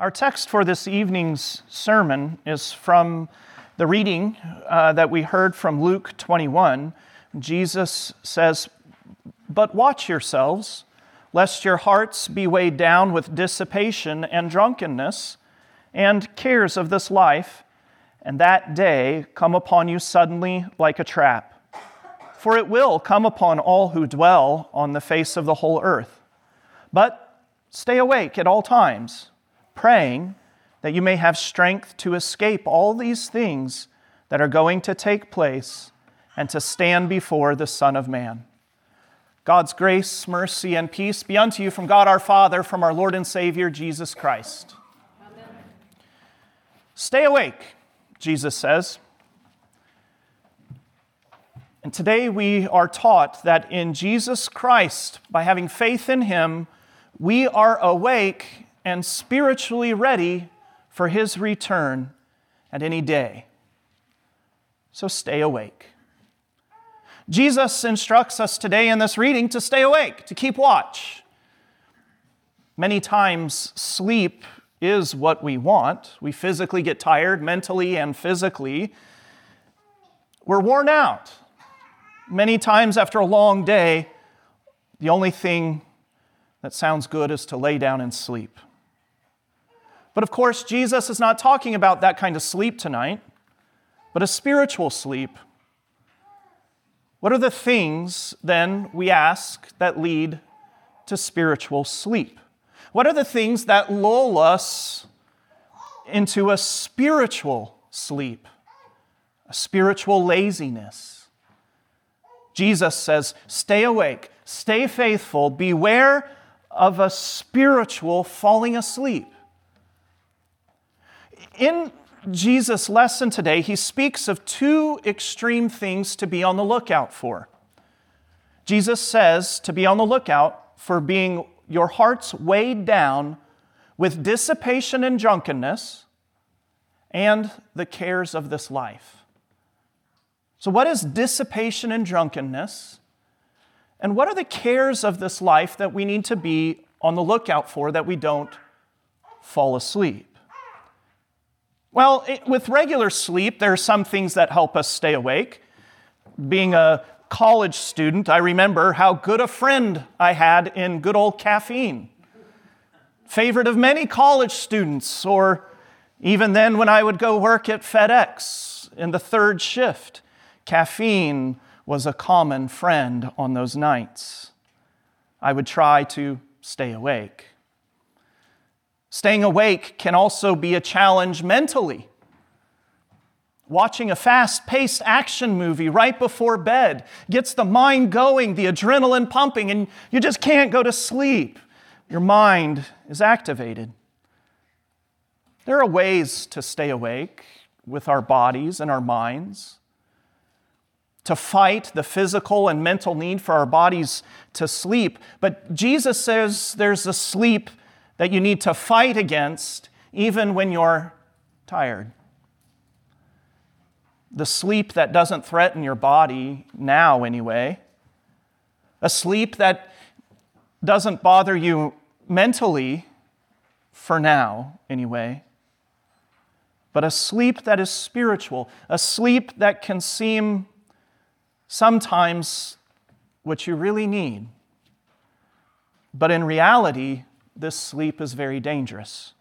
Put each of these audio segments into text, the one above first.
Our text for this evening's sermon is from the reading uh, that we heard from Luke 21. Jesus says, But watch yourselves, lest your hearts be weighed down with dissipation and drunkenness and cares of this life, and that day come upon you suddenly like a trap. For it will come upon all who dwell on the face of the whole earth. But stay awake at all times praying that you may have strength to escape all these things that are going to take place and to stand before the Son of Man. God's grace, mercy, and peace be unto you from God our Father, from our Lord and Savior, Jesus Christ. Amen. Stay awake, Jesus says. And today we are taught that in Jesus Christ, by having faith in Him, we are awake and spiritually ready for his return at any day. So stay awake. Jesus instructs us today in this reading to stay awake, to keep watch. Many times, sleep is what we want. We physically get tired, mentally and physically. We're worn out. Many times after a long day, the only thing that sounds good is to lay down and sleep. But of course, Jesus is not talking about that kind of sleep tonight, but a spiritual sleep. What are the things, then, we ask, that lead to spiritual sleep? What are the things that lull us into a spiritual sleep, a spiritual laziness? Jesus says, Stay awake, stay faithful, beware of a spiritual falling asleep in Jesus' lesson today, he speaks of two extreme things to be on the lookout for. Jesus says to be on the lookout for being your hearts weighed down with dissipation and drunkenness and the cares of this life. So, what is dissipation and drunkenness? And what are the cares of this life that we need to be on the lookout for that we don't fall asleep? Well, it, with regular sleep, there are some things that help us stay awake. Being a college student, I remember how good a friend I had in good old caffeine. Favorite of many college students, or even then when I would go work at FedEx in the third shift, caffeine was a common friend on those nights. I would try to stay awake. Staying awake can also be a challenge mentally. Watching a fast paced action movie right before bed gets the mind going, the adrenaline pumping, and you just can't go to sleep. Your mind is activated. There are ways to stay awake with our bodies and our minds, to fight the physical and mental need for our bodies to sleep. But Jesus says there's a sleep that you need to fight against even when you're tired. The sleep that doesn't threaten your body, now anyway. A sleep that doesn't bother you mentally, for now anyway. But a sleep that is spiritual, a sleep that can seem sometimes what you really need. But in reality, this sleep is very dangerous.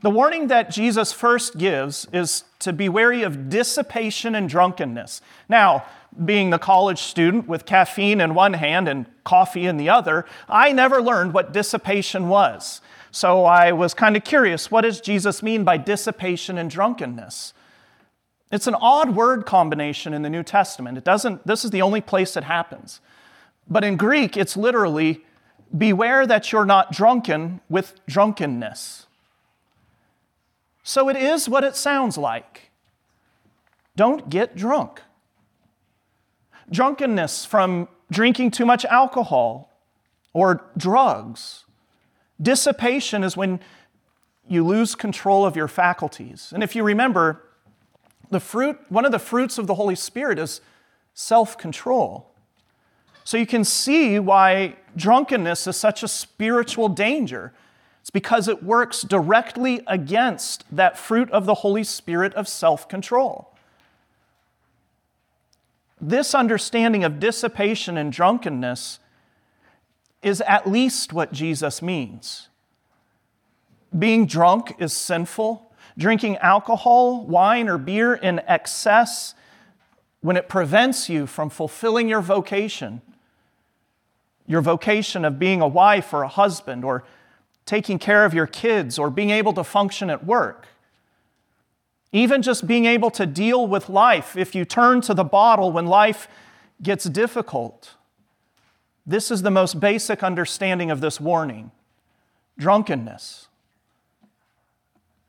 The warning that Jesus first gives is to be wary of dissipation and drunkenness. Now, being the college student with caffeine in one hand and coffee in the other, I never learned what dissipation was. So I was kind of curious what does Jesus mean by dissipation and drunkenness? It's an odd word combination in the New Testament. It doesn't, this is the only place it happens. But in Greek, it's literally Beware that you're not drunken with drunkenness. So it is what it sounds like. Don't get drunk. Drunkenness from drinking too much alcohol or drugs. Dissipation is when you lose control of your faculties. And if you remember, the fruit, one of the fruits of the Holy Spirit is self control. So you can see why drunkenness is such a spiritual danger. It's because it works directly against that fruit of the Holy Spirit of self control. This understanding of dissipation and drunkenness is at least what Jesus means. Being drunk is sinful. Drinking alcohol, wine, or beer in excess when it prevents you from fulfilling your vocation, your vocation of being a wife or a husband, or taking care of your kids, or being able to function at work. Even just being able to deal with life if you turn to the bottle when life gets difficult. This is the most basic understanding of this warning drunkenness.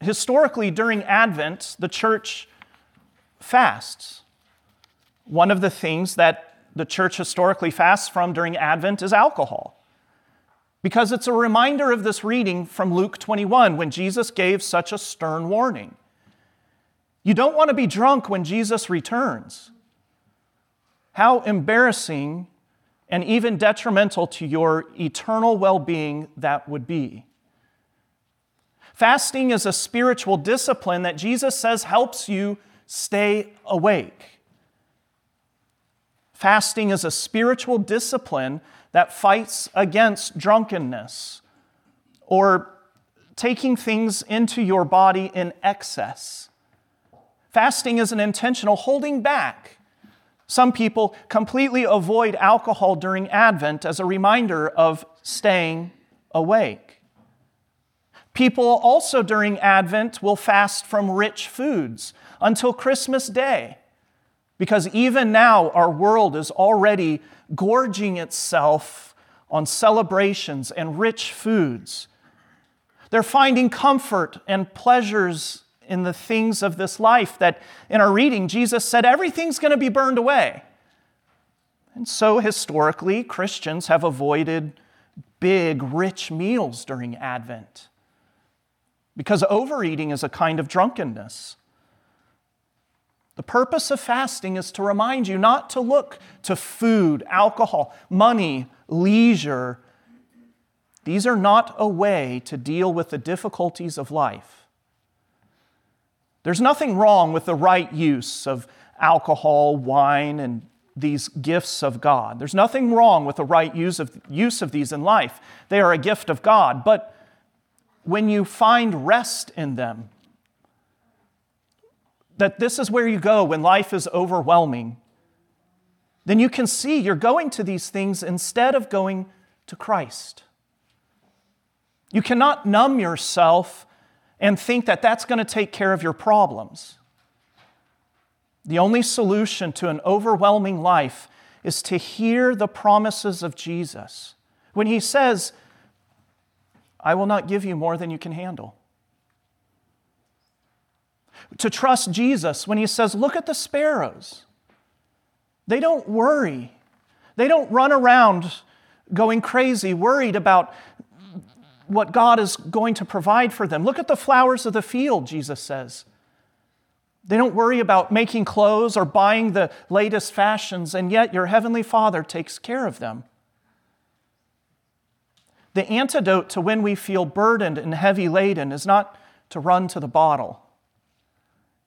Historically, during Advent, the church fasts. One of the things that the church historically fasts from during Advent is alcohol. Because it's a reminder of this reading from Luke 21 when Jesus gave such a stern warning. You don't want to be drunk when Jesus returns. How embarrassing and even detrimental to your eternal well being that would be. Fasting is a spiritual discipline that Jesus says helps you stay awake. Fasting is a spiritual discipline that fights against drunkenness or taking things into your body in excess. Fasting is an intentional holding back. Some people completely avoid alcohol during Advent as a reminder of staying awake. People also during Advent will fast from rich foods until Christmas Day. Because even now, our world is already gorging itself on celebrations and rich foods. They're finding comfort and pleasures in the things of this life that in our reading, Jesus said everything's going to be burned away. And so, historically, Christians have avoided big, rich meals during Advent because overeating is a kind of drunkenness. The purpose of fasting is to remind you not to look to food, alcohol, money, leisure. These are not a way to deal with the difficulties of life. There's nothing wrong with the right use of alcohol, wine, and these gifts of God. There's nothing wrong with the right use of, use of these in life. They are a gift of God. But when you find rest in them, that this is where you go when life is overwhelming, then you can see you're going to these things instead of going to Christ. You cannot numb yourself and think that that's going to take care of your problems. The only solution to an overwhelming life is to hear the promises of Jesus. When he says, I will not give you more than you can handle. To trust Jesus when he says, Look at the sparrows. They don't worry, they don't run around going crazy, worried about what God is going to provide for them. Look at the flowers of the field, Jesus says. They don't worry about making clothes or buying the latest fashions, and yet your Heavenly Father takes care of them. The antidote to when we feel burdened and heavy laden is not to run to the bottle.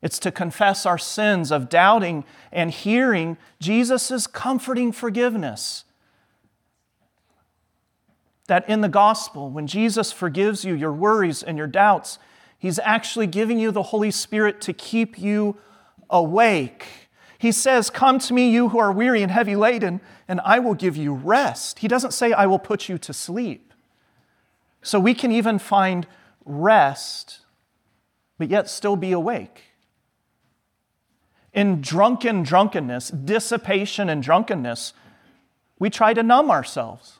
It's to confess our sins of doubting and hearing Jesus' comforting forgiveness. That in the gospel, when Jesus forgives you your worries and your doubts, He's actually giving you the Holy Spirit to keep you awake. He says, Come to me, you who are weary and heavy laden, and I will give you rest. He doesn't say, I will put you to sleep. So we can even find rest, but yet still be awake. In drunken drunkenness, dissipation and drunkenness, we try to numb ourselves,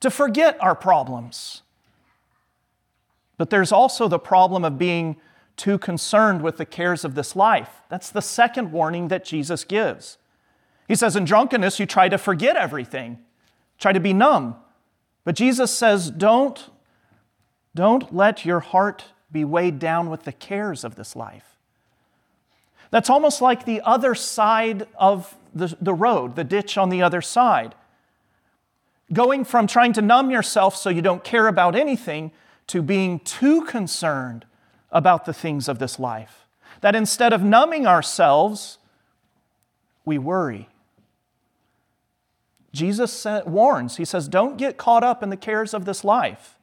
to forget our problems. But there's also the problem of being too concerned with the cares of this life. That's the second warning that Jesus gives. He says, In drunkenness, you try to forget everything, try to be numb. But Jesus says, Don't don't let your heart be weighed down with the cares of this life. That's almost like the other side of the, the road, the ditch on the other side. Going from trying to numb yourself so you don't care about anything to being too concerned about the things of this life. That instead of numbing ourselves, we worry. Jesus warns, He says, Don't get caught up in the cares of this life.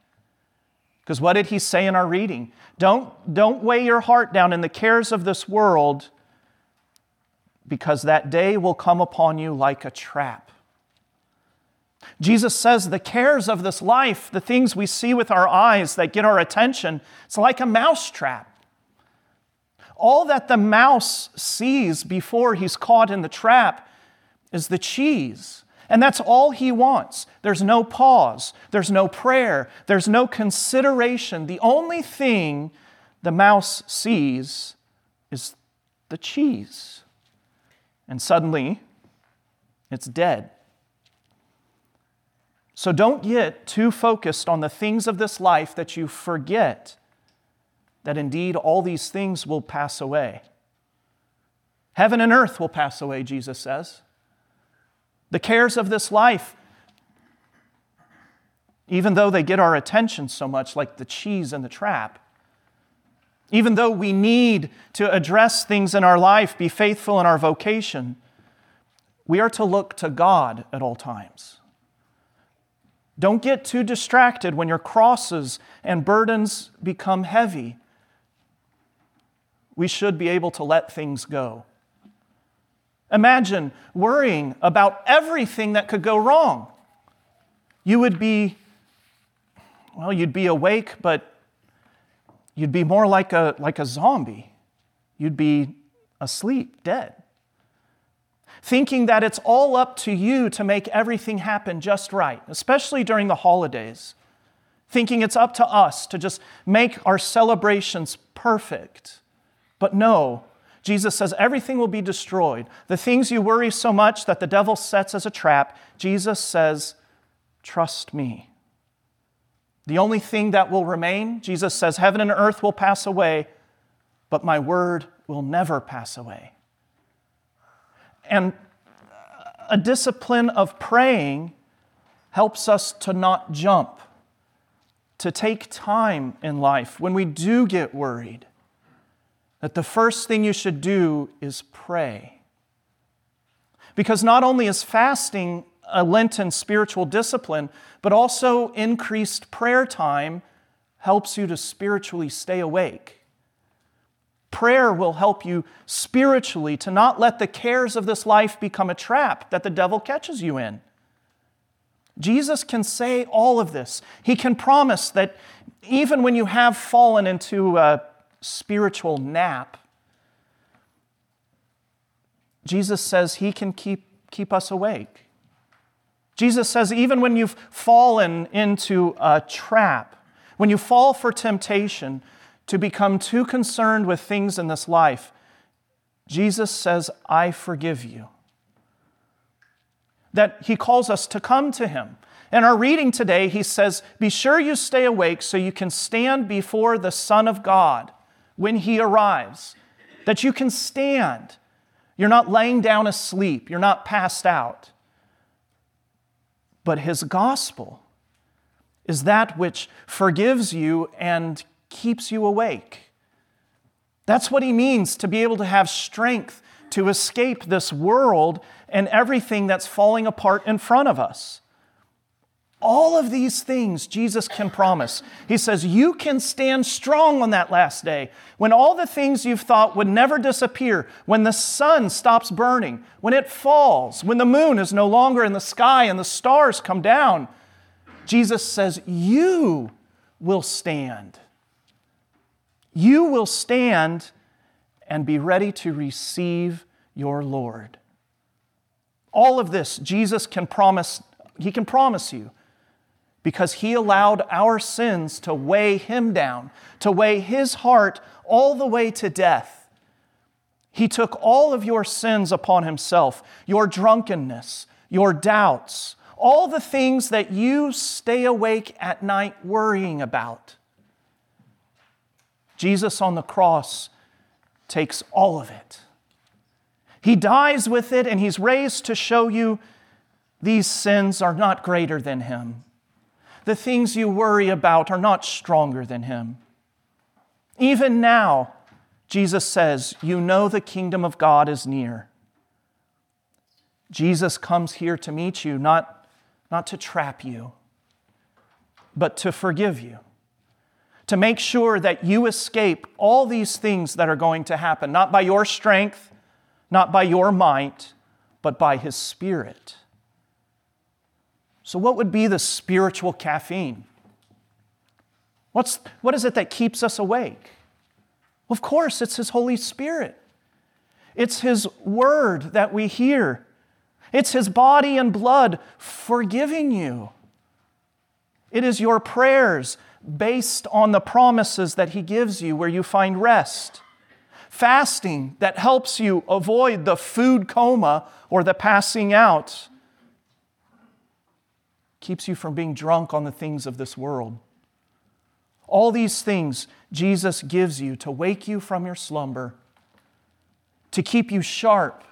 Because what did He say in our reading? Don't, don't weigh your heart down in the cares of this world, because that day will come upon you like a trap. Jesus says the cares of this life, the things we see with our eyes that get our attention, it's like a mousetrap. All that the mouse sees before he's caught in the trap is the cheese. And that's all he wants. There's no pause, there's no prayer, there's no consideration. The only thing the mouse sees is the cheese. And suddenly, it's dead. So don't get too focused on the things of this life that you forget that indeed all these things will pass away. Heaven and earth will pass away, Jesus says. The cares of this life, even though they get our attention so much, like the cheese in the trap, even though we need to address things in our life, be faithful in our vocation, we are to look to God at all times. Don't get too distracted when your crosses and burdens become heavy. We should be able to let things go. Imagine worrying about everything that could go wrong. You would be, well, you'd be awake, but you'd be more like a, like a zombie. You'd be asleep, dead thinking that it's all up to you to make everything happen just right, especially during the holidays, thinking it's up to us to just make our celebrations perfect. But no, Jesus says everything will be destroyed. The things you worry so much that the devil sets as a trap, Jesus says, trust me. The only thing that will remain, Jesus says, heaven and earth will pass away, but my word will never pass away. And a discipline of praying helps us to not jump, to take time in life when we do get worried. That the first thing you should do is pray. Because not only is fasting a Lenten spiritual discipline, but also increased prayer time helps you to spiritually stay awake. Prayer will help you spiritually to not let the cares of this life become a trap that the devil catches you in. Jesus can say all of this. He can promise that even when you have fallen into a spiritual nap, Jesus says he can keep, keep us awake. Jesus says, even when you've fallen into a trap, when you fall for temptation, to become too concerned with things in this life, Jesus says, I forgive you. That he calls us to come to him. In our reading today, he says, Be sure you stay awake so you can stand before the Son of God when he arrives. That you can stand. You're not laying down asleep, you're not passed out. But his gospel is that which forgives you and keeps you awake. That's what he means to be able to have strength to escape this world and everything that's falling apart in front of us. All of these things Jesus can promise. He says, You can stand strong on that last day when all the things you've thought would never disappear, when the sun stops burning, when it falls, when the moon is no longer in the sky and the stars come down. Jesus says, You will stand you will stand and be ready to receive your Lord. All of this Jesus can promise, he can promise you because he allowed our sins to weigh him down, to weigh his heart all the way to death. He took all of your sins upon himself, your drunkenness, your doubts, all the things that you stay awake at night worrying about. Jesus on the cross takes all of it. He dies with it and he's raised to show you these sins are not greater than him. The things you worry about are not stronger than Him. Even now, Jesus says, You know the kingdom of God is near. Jesus comes here to meet you, not, not to trap you, but to forgive you, to make sure that you escape all these things that are going to happen, not by your strength, not by your might, but by His Spirit. So, what would be the spiritual caffeine? What's, what is it that keeps us awake? Of course, it's His Holy Spirit. It's His Word that we hear. It's His body and blood forgiving you. It is your prayers based on the promises that He gives you where you find rest. Fasting that helps you avoid the food coma or the passing out. Keeps you from being drunk on the things of this world. All these things Jesus gives you to wake you from your slumber, to keep you sharp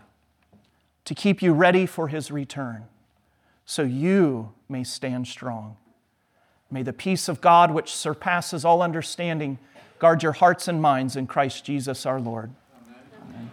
to keep you ready for his return, so you may stand strong. May the peace of God, which surpasses all understanding, guard your hearts and minds in Christ Jesus our Lord. Amen. Amen.